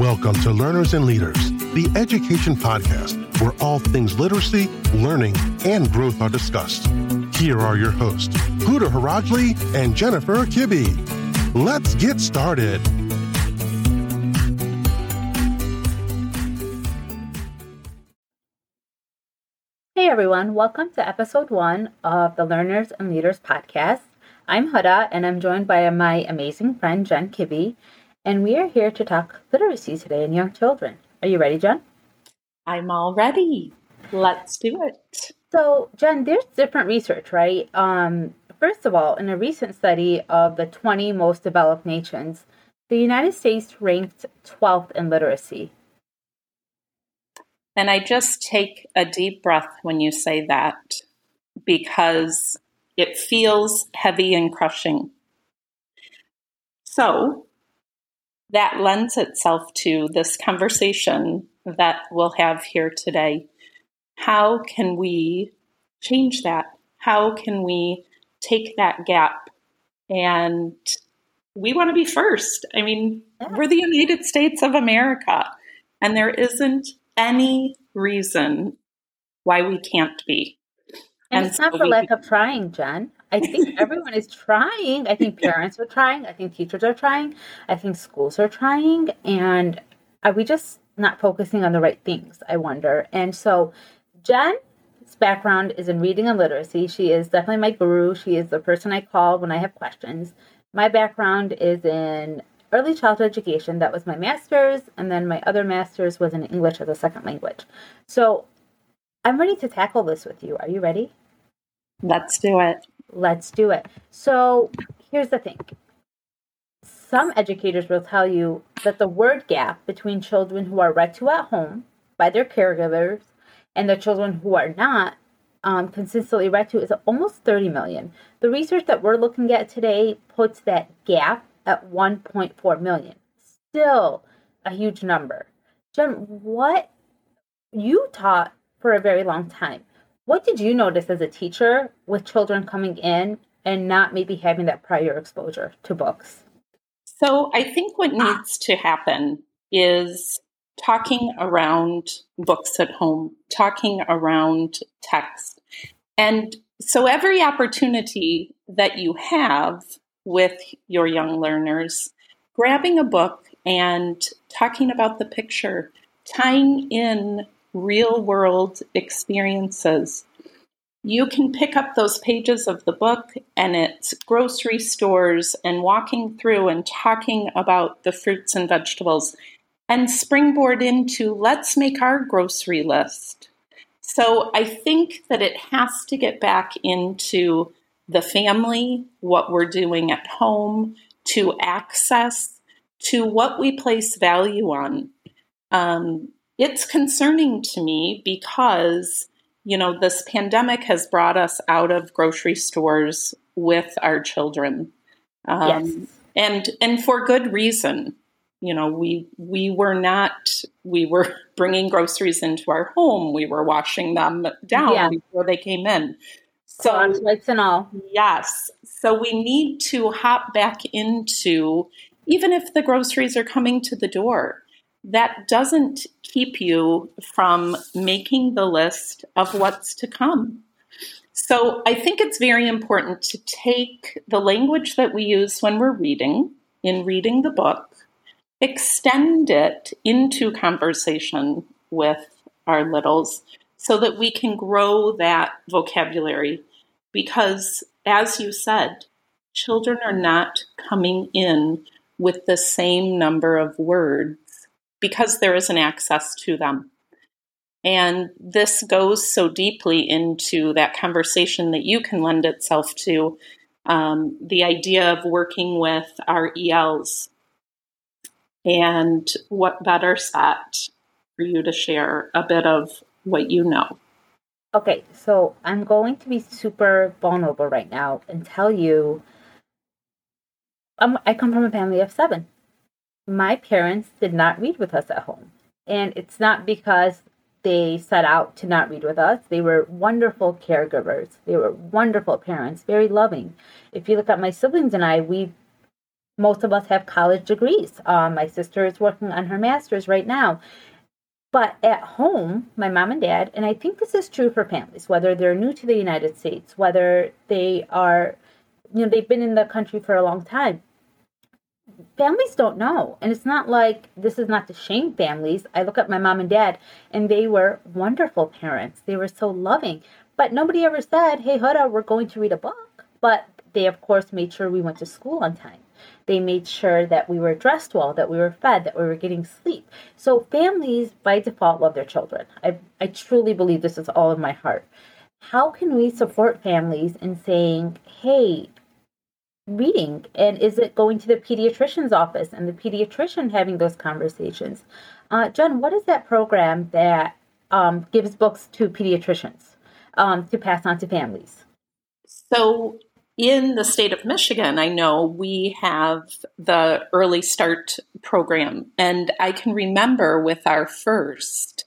Welcome to Learners and Leaders, the education podcast where all things literacy, learning, and growth are discussed. Here are your hosts, Huda Harajli and Jennifer Kibbe. Let's get started. Hey everyone, welcome to episode one of the Learners and Leaders podcast. I'm Huda and I'm joined by my amazing friend Jen Kibbe, and we are here to talk literacy today in young children. Are you ready, Jen? I'm all ready. Let's do it. So, Jen, there's different research, right? Um, first of all, in a recent study of the 20 most developed nations, the United States ranked 12th in literacy. And I just take a deep breath when you say that because it feels heavy and crushing. So that lends itself to this conversation that we'll have here today. How can we change that? How can we take that gap? And we want to be first. I mean, we're the United States of America, and there isn't any reason why we can't be. And, and it's not so for we, lack of trying, Jen. I think everyone is trying. I think parents are trying. I think teachers are trying. I think schools are trying. And are we just not focusing on the right things? I wonder. And so, Jen's background is in reading and literacy. She is definitely my guru. She is the person I call when I have questions. My background is in early childhood education. That was my master's. And then my other master's was in English as a second language. So, I'm ready to tackle this with you. Are you ready? Let's do it. Let's do it. So here's the thing some educators will tell you that the word gap between children who are read to at home by their caregivers and the children who are not um, consistently read to is almost 30 million. The research that we're looking at today puts that gap at 1.4 million. Still a huge number. Jen, what you taught for a very long time. What did you notice as a teacher with children coming in and not maybe having that prior exposure to books? So I think what needs to happen is talking around books at home, talking around text. And so every opportunity that you have with your young learners, grabbing a book and talking about the picture, tying in real world experiences. You can pick up those pages of the book, and it's grocery stores and walking through and talking about the fruits and vegetables, and springboard into let's make our grocery list. So I think that it has to get back into the family, what we're doing at home, to access, to what we place value on. Um, it's concerning to me because, you know, this pandemic has brought us out of grocery stores with our children. Um, yes. And, and for good reason. You know, we we were not we were bringing groceries into our home. We were washing them down yeah. before they came in. So lights and all. Yes. So we need to hop back into even if the groceries are coming to the door that doesn't keep you from making the list of what's to come. So I think it's very important to take the language that we use when we're reading, in reading the book, extend it into conversation with our littles so that we can grow that vocabulary. Because, as you said, children are not coming in with the same number of words because there is an access to them. And this goes so deeply into that conversation that you can lend itself to um, the idea of working with our ELs. And what better set for you to share a bit of what you know? Okay, so I'm going to be super vulnerable right now and tell you um, I come from a family of seven my parents did not read with us at home. And it's not because they set out to not read with us. They were wonderful caregivers. They were wonderful parents, very loving. If you look at my siblings and I, we most of us have college degrees. Um, my sister is working on her master's right now. But at home, my mom and dad, and I think this is true for families, whether they're new to the United States, whether they are, you know, they've been in the country for a long time, families don't know. And it's not like this is not to shame families. I look at my mom and dad, and they were wonderful parents. They were so loving. But nobody ever said, hey, Huda, we're going to read a book. But they, of course, made sure we went to school on time. They made sure that we were dressed well, that we were fed, that we were getting sleep. So families, by default, love their children. I, I truly believe this is all in my heart. How can we support families in saying, hey, reading? And is it going to the pediatrician's office and the pediatrician having those conversations? Uh, Jen what is that program that um, gives books to pediatricians um, to pass on to families? So in the state of michigan i know we have the early start program and i can remember with our first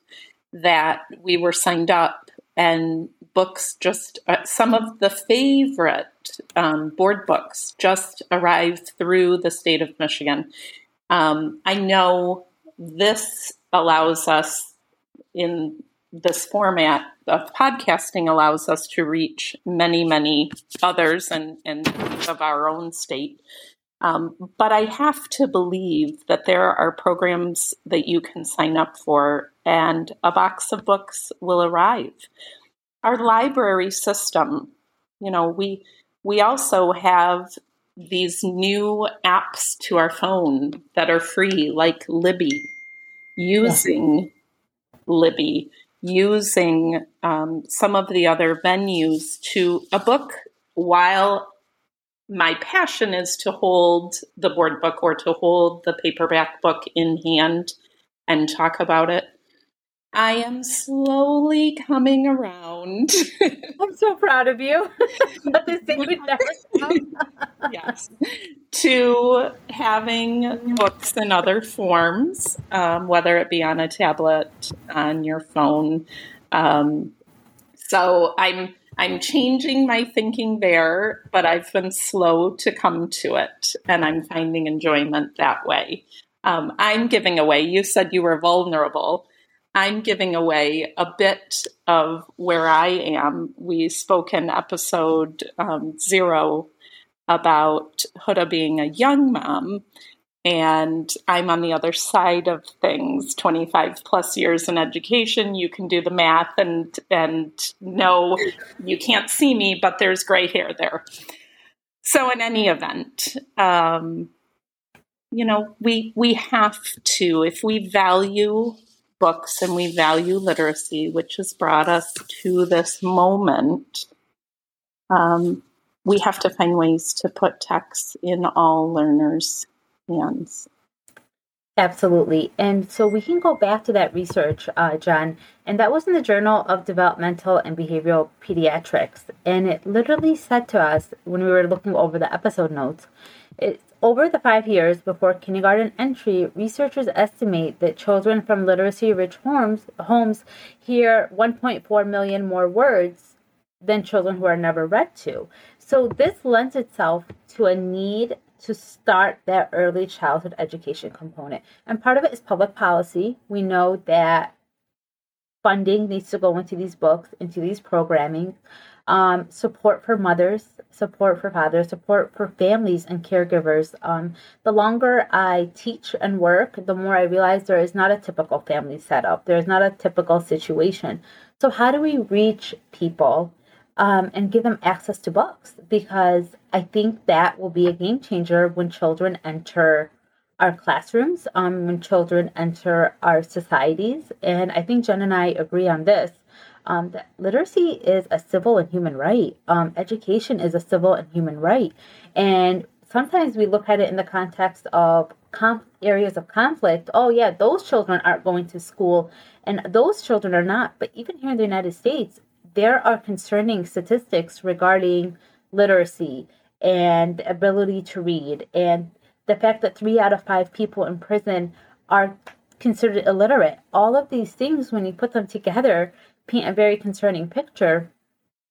that we were signed up and books just uh, some of the favorite um, board books just arrived through the state of Michigan. Um, I know this allows us in this format of podcasting allows us to reach many, many others and, and of our own state. Um, but I have to believe that there are programs that you can sign up for, and a box of books will arrive. Our library system, you know, we we also have these new apps to our phone that are free, like Libby, using yeah. Libby, using um, some of the other venues to a book while my passion is to hold the board book or to hold the paperback book in hand and talk about it. I am slowly coming around. I'm so proud of you. But this thing would never yes. To having books in other forms, um, whether it be on a tablet, on your phone. Um, so I'm I'm changing my thinking there, but I've been slow to come to it, and I'm finding enjoyment that way. Um, I'm giving away. You said you were vulnerable. I'm giving away a bit of where I am. We spoke in episode um, zero about Huda being a young mom, and I'm on the other side of things 25 plus years in education. You can do the math and, and know you can't see me, but there's gray hair there. So, in any event, um, you know, we, we have to, if we value books and we value literacy, which has brought us to this moment, um, we have to find ways to put text in all learners' hands. Absolutely. And so we can go back to that research, uh, Jen, and that was in the Journal of Developmental and Behavioral Pediatrics. And it literally said to us when we were looking over the episode notes, it's over the five years before kindergarten entry, researchers estimate that children from literacy rich homes, homes hear 1.4 million more words than children who are never read to. So, this lends itself to a need to start that early childhood education component. And part of it is public policy. We know that funding needs to go into these books, into these programming um, support for mothers, support for fathers, support for families and caregivers. Um, the longer I teach and work, the more I realize there is not a typical family setup. There is not a typical situation. So, how do we reach people um, and give them access to books? Because I think that will be a game changer when children enter our classrooms, um, when children enter our societies. And I think Jen and I agree on this um, that literacy is a civil and human right. Um, education is a civil and human right. And sometimes we look at it in the context of conf- areas of conflict. Oh, yeah, those children aren't going to school, and those children are not. But even here in the United States, there are concerning statistics regarding literacy and the ability to read, and the fact that three out of five people in prison are considered illiterate. All of these things, when you put them together, paint a very concerning picture,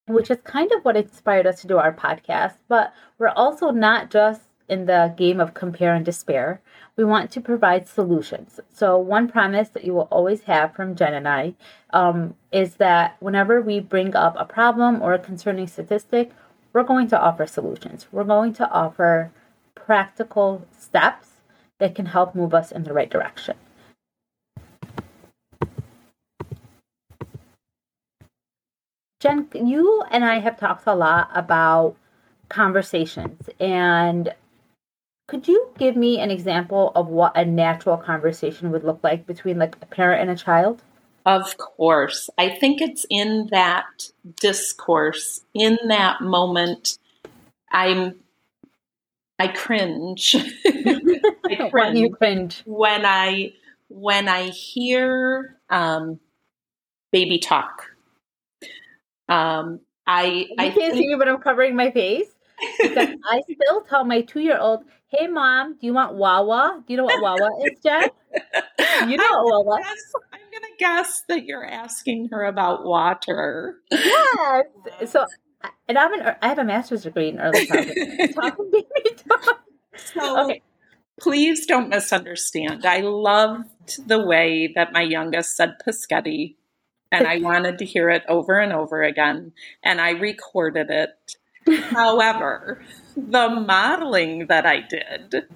which is kind of what inspired us to do our podcast. But we're also not just in the game of compare and despair. We want to provide solutions. So, one promise that you will always have from Jen and I um, is that whenever we bring up a problem or a concerning statistic, we're going to offer solutions. We're going to offer practical steps that can help move us in the right direction. Jen, you and I have talked a lot about conversations, and could you give me an example of what a natural conversation would look like between like a parent and a child? Of course. I think it's in that discourse, in that moment, I'm I cringe. I cringe. when you cringe. When I when I hear um, baby talk um, I you I can't see me, but I'm covering my face. I still tell my two year old, "Hey, mom, do you want Wawa? Do you know what Wawa is, Jen? You know what Wawa." Guess, I'm gonna guess that you're asking her about water. Yes. So, and I'm an, I have a master's degree in early childhood. Talking baby. So, okay. please don't misunderstand. I loved the way that my youngest said Pischetti and I wanted to hear it over and over again, and I recorded it. However, the modeling that I did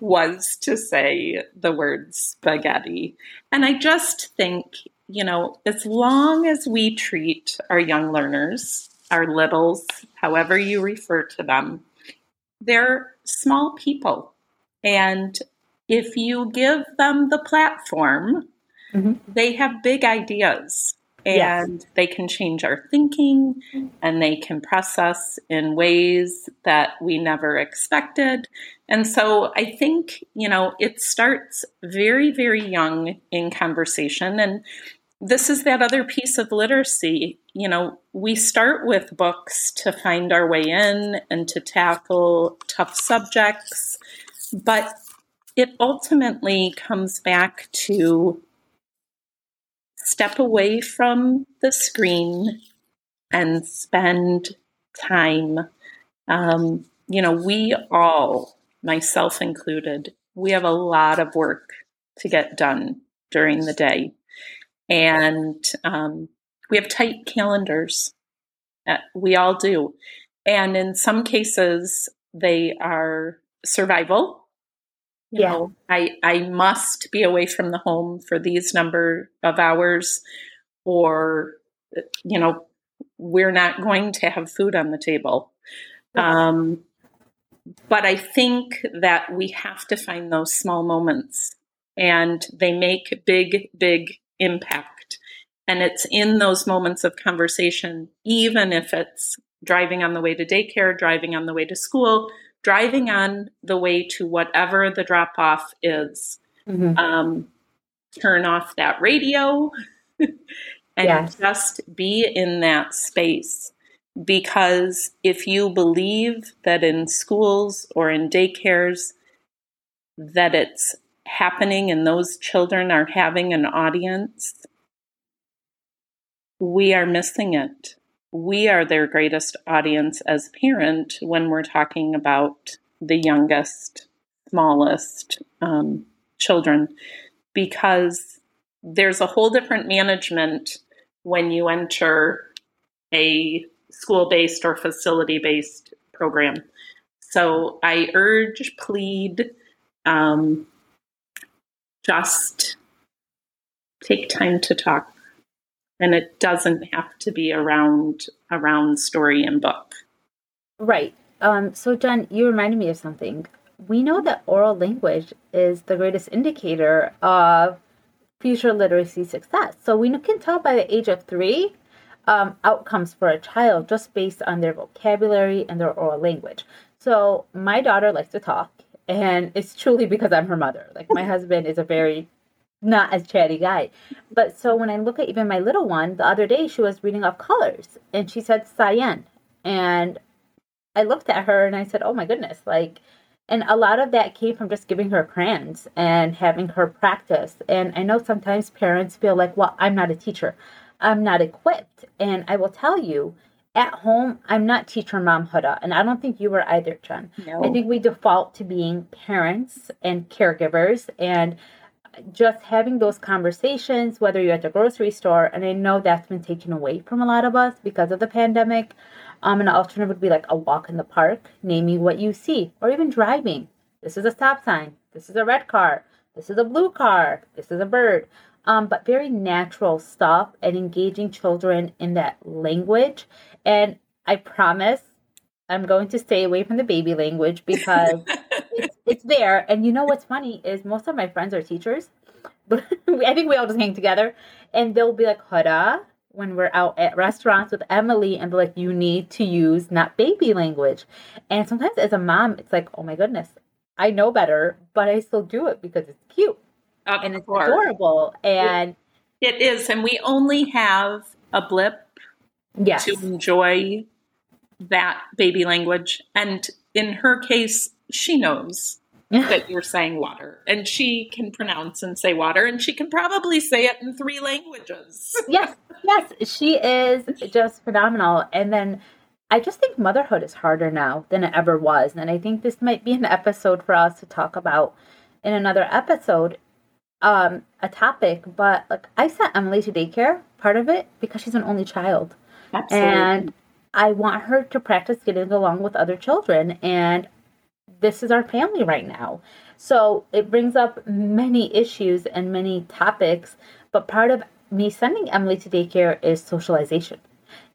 was to say the word spaghetti. And I just think, you know, as long as we treat our young learners, our littles, however you refer to them, they're small people. And if you give them the platform, mm-hmm. they have big ideas and yes. they can change our thinking and they can press us in ways that we never expected. And so I think, you know, it starts very, very young in conversation. And this is that other piece of literacy. You know, we start with books to find our way in and to tackle tough subjects, but it ultimately comes back to step away from the screen and spend time. Um, you know, we all, myself included, we have a lot of work to get done during the day. And um, we have tight calendars. We all do. And in some cases, they are survival you yeah. know i i must be away from the home for these number of hours or you know we're not going to have food on the table um, but i think that we have to find those small moments and they make big big impact and it's in those moments of conversation even if it's driving on the way to daycare driving on the way to school driving on the way to whatever the drop off is. Mm-hmm. Um, turn off that radio and yes. just be in that space. Because if you believe that in schools or in daycares that it's happening and those children are having an audience, we are missing it we are their greatest audience as parent when we're talking about the youngest, smallest um, children, because there's a whole different management when you enter a school based or facility based program. So I urge, plead, um, just take time to talk and it doesn't have to be around around story and book. Right. Um, so, Jen, you reminded me of something. We know that oral language is the greatest indicator of future literacy success. So we can tell by the age of three um, outcomes for a child just based on their vocabulary and their oral language. So my daughter likes to talk, and it's truly because I'm her mother. Like my husband is a very not as chatty guy. But so when I look at even my little one, the other day she was reading off colors and she said cyan. And I looked at her and I said, oh my goodness, like, and a lot of that came from just giving her crayons and having her practice. And I know sometimes parents feel like, well, I'm not a teacher, I'm not equipped. And I will tell you, at home, I'm not teacher mom Huda, and I don't think you were either, Jen. No. I think we default to being parents and caregivers and just having those conversations, whether you're at the grocery store, and I know that's been taken away from a lot of us because of the pandemic. Um, an alternative would be like a walk in the park, naming what you see, or even driving. This is a stop sign. This is a red car. This is a blue car. This is a bird. Um, but very natural stuff and engaging children in that language. And I promise I'm going to stay away from the baby language because it's, it's there. And you know what's funny is most of my friends are teachers. But I think we all just hang together and they'll be like, Huda, when we're out at restaurants with Emily and they're like, you need to use not baby language. And sometimes as a mom, it's like, oh my goodness, I know better, but I still do it because it's cute of and it's course. adorable. And It is. And we only have a blip yes, to enjoy that baby language. And in her case, she knows that you're saying water and she can pronounce and say water and she can probably say it in three languages. yes, yes, she is just phenomenal. And then I just think motherhood is harder now than it ever was. And I think this might be an episode for us to talk about in another episode, um, a topic. But like I sent Emily to daycare, part of it, because she's an only child. Absolutely. And I want her to practice getting along with other children. And this is our family right now. So it brings up many issues and many topics. But part of me sending Emily to daycare is socialization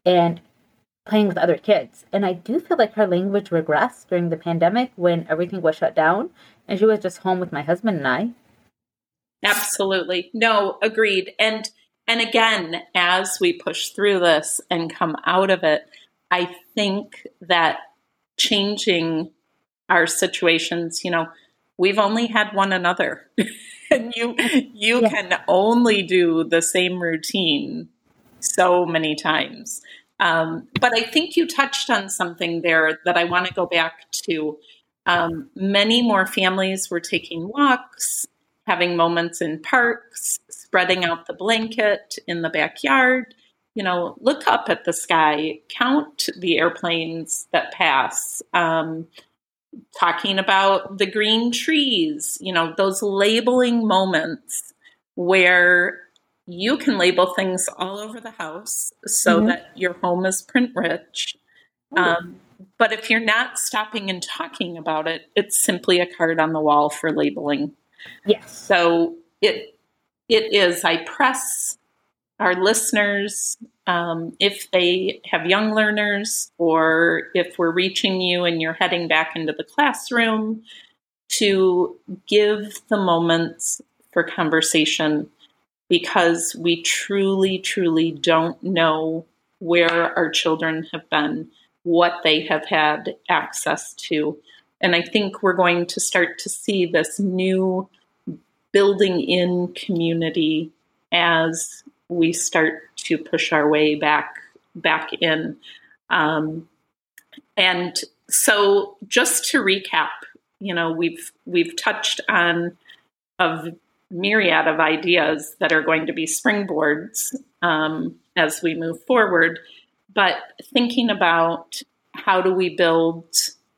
and playing with other kids. And I do feel like her language regressed during the pandemic when everything was shut down and she was just home with my husband and I. Absolutely. No, agreed. And and again, as we push through this and come out of it, I think that changing our situations, you know, we've only had one another. and you you Yeah. can only do the same routine so many times. Um, but I think you touched on something there that I want to go back to. Um, many more families were taking walks, having moments in parks, spreading out the blanket in the backyard. You know, look up at the sky, count the airplanes that pass. Um, talking about the green trees, you know, those labeling moments where you can label things all over the house so Mhm. that your home is print rich. Um, but if you're not stopping and talking about it, it's simply a card on the wall for labeling. Yes. So it it is. I press our listeners um, if they have young learners or if we're reaching you and you're heading back into the classroom to give the moments for conversation because we truly, truly don't know where our children have been, what they have had access to. And I think we're going to start to see this new building in community as we start to push our way back back in. Um, and so, just to recap, you know, we've we've touched on a myriad of ideas that are going to be springboards um, as we move forward. But thinking about how do we build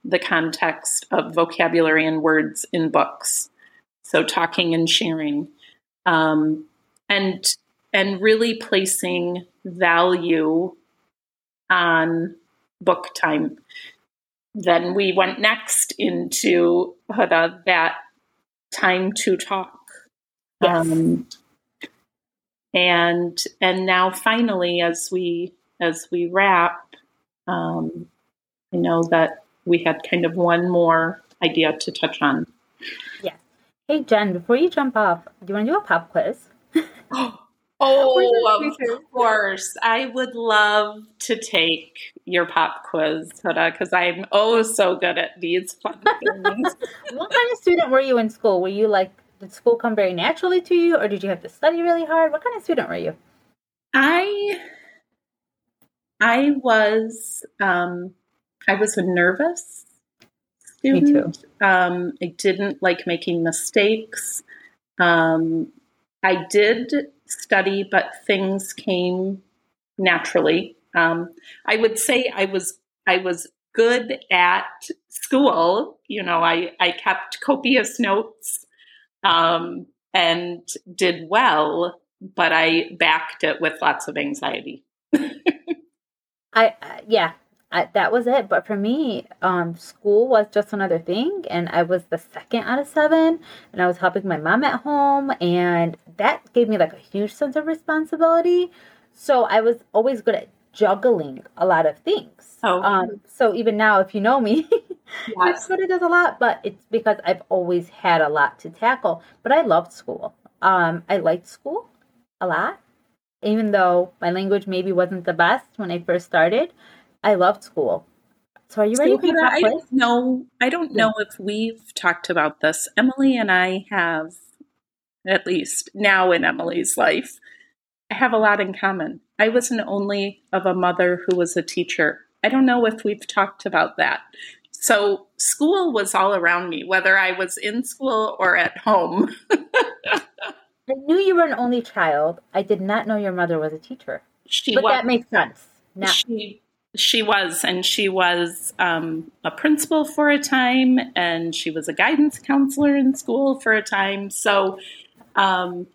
the context of vocabulary and words in books, so talking and sharing, um, and and really placing value on book time. Then we went next into Huda, that time to talk. Yes. Um, and and now finally as we as we wrap, um, I know that we had kind of one more idea to touch on. Yes. Hey, Jen, before you jump off, do you want to do a pop quiz? Oh, of course. I would love to take your pop quiz, Huda, because I'm oh so good at these fun things. what kind of student were you in school? Were you like, did school come very naturally to you, or did you have to study really hard? What kind of student were you? I I was um, I was a nervous Me too. Um, I didn't like making mistakes. Um, I did study, but things came naturally. Um, I would say I was I was good at school. You know, I I kept copious notes um, and did well, but I backed it with lots of anxiety. I uh, yeah, I, that was it. But for me, um, school was just another thing, and I was the second out of seven, and I was helping my mom at home, and that gave me like a huge sense of responsibility. So I was always good at juggling a lot of things. Oh. Um, so even now, if you know me, yes. it sort of does a lot, but it's because I've always had a lot to tackle. But I loved school. Um, I liked school a lot, even though my language maybe wasn't the best when I first started. I loved school. So are you ready? So, I don't know. I don't know if we've talked about this. Emily and I have, at least now in Emily's life, I have a lot in common. I was an only of a mother who was a teacher. I don't know if we've talked about that. So school was all around me, whether I was in school or at home. I knew you were an only child. I did not know your mother was a teacher. She but was, that makes sense. Now. She she was, and she was um, a principal for a time, and she was a guidance counselor in school for a time. So, um,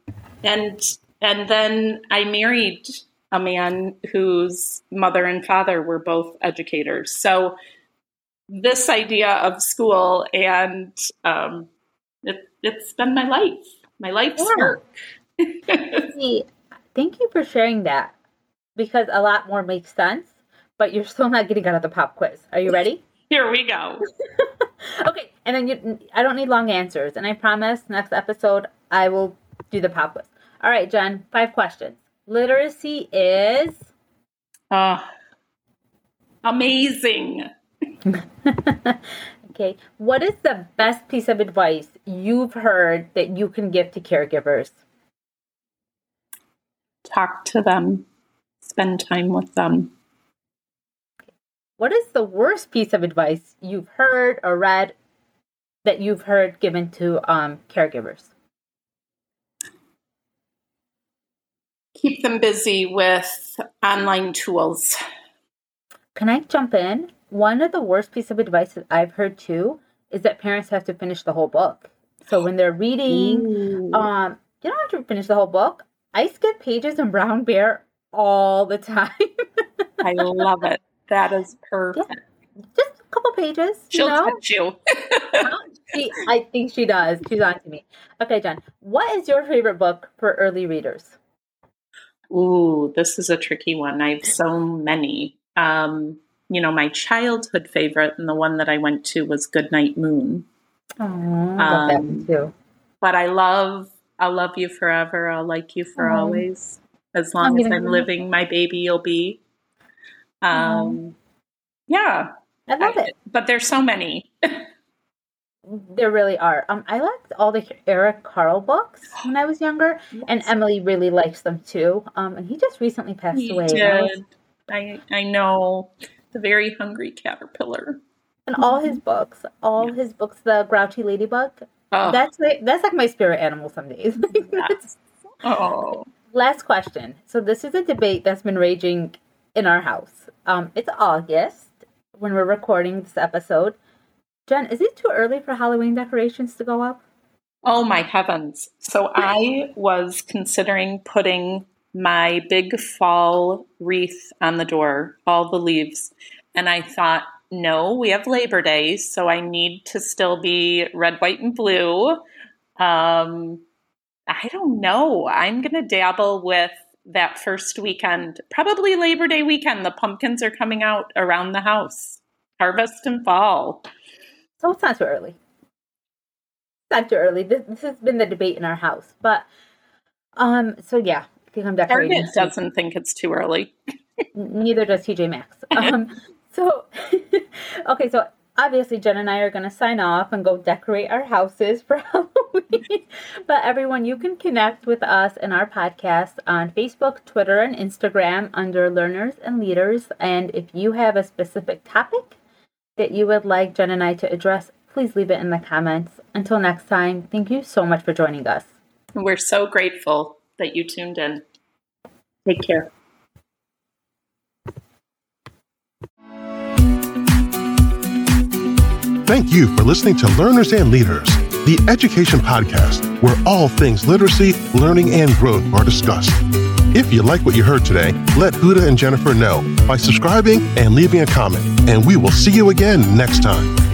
and and then I married a man whose mother and father were both educators. So, this idea of school and um, it, has been my life, my life's yeah. work. See, thank you for sharing that because a lot more makes sense but you're still not getting out of the pop quiz. Are you ready? Here we go. okay, and then you, I don't need long answers, and I promise next episode I will do the pop quiz. All right, Jen, five questions. Literacy is. Uh, amazing. okay, what is the best piece of advice you've heard that you can give to caregivers? Talk to them, spend time with them. What is the worst piece of advice you've heard or read that you've heard given to um, caregivers? Keep them busy with online tools. Can I jump in? One of the worst piece of advice that I've heard too is that parents have to finish the whole book. So when they're reading, um, you don't have to finish the whole book. I skip pages in Brown Bear all the time. I love it. That is perfect. Yeah. Just a couple pages. She'll you know? touch you. she, I think she does. She's on to me. Okay, Jen, what is your favorite book for early readers? Ooh, this is a tricky one. I have so many. Um, you know, my childhood favorite and the one that I went to was Goodnight Moon. Oh, um, that too. But I love I'll love you forever. I'll like you for always. As long I'm as I'm living, my baby you'll be. Um, yeah, I love I, it. But there's so many. there really are. Um, I liked all the Eric Carle books when I was younger, yes. and Emily really likes them too. Um, and he just recently passed he away. Did. I I know the very hungry caterpillar. And all his books, all his books, the Grouchy Ladybug. Oh. That's my, that's like my spirit animal some days. Oh. Last question. So this is a debate that's been raging in our house. Um, it's August when we're recording this episode. Jen, is it too early for Halloween decorations to go up? Oh my heavens. So I was considering putting my big fall wreath on the door, all the leaves. And I thought, no, we have Labor Day, so I need to still be red, white, and blue. Um, I don't know. I'm going to dabble with that first weekend, probably Labor Day weekend. The pumpkins are coming out around the house, harvest and fall. So it's not too early. It's not too early. This, this has been the debate in our house, but um, so yeah, I think I'm decorating. Target doesn't think it's too early. Neither does TJ Maxx. Um, so okay, so obviously Jen and I are going to sign off and go decorate our houses for Halloween. but everyone, you can connect with us and our podcast on Facebook, Twitter, and Instagram under Learners and Leaders. And if you have a specific topic that you would like Jen and I to address, please leave it in the comments. Until next time, thank you so much for joining us. We're so grateful that you tuned in. Take care. Thank you for listening to Learners and Leaders the education podcast where all things literacy, learning, and growth are discussed. If you like what you heard today, let Huda and Jennifer know by subscribing and leaving a comment, and we will see you again next time.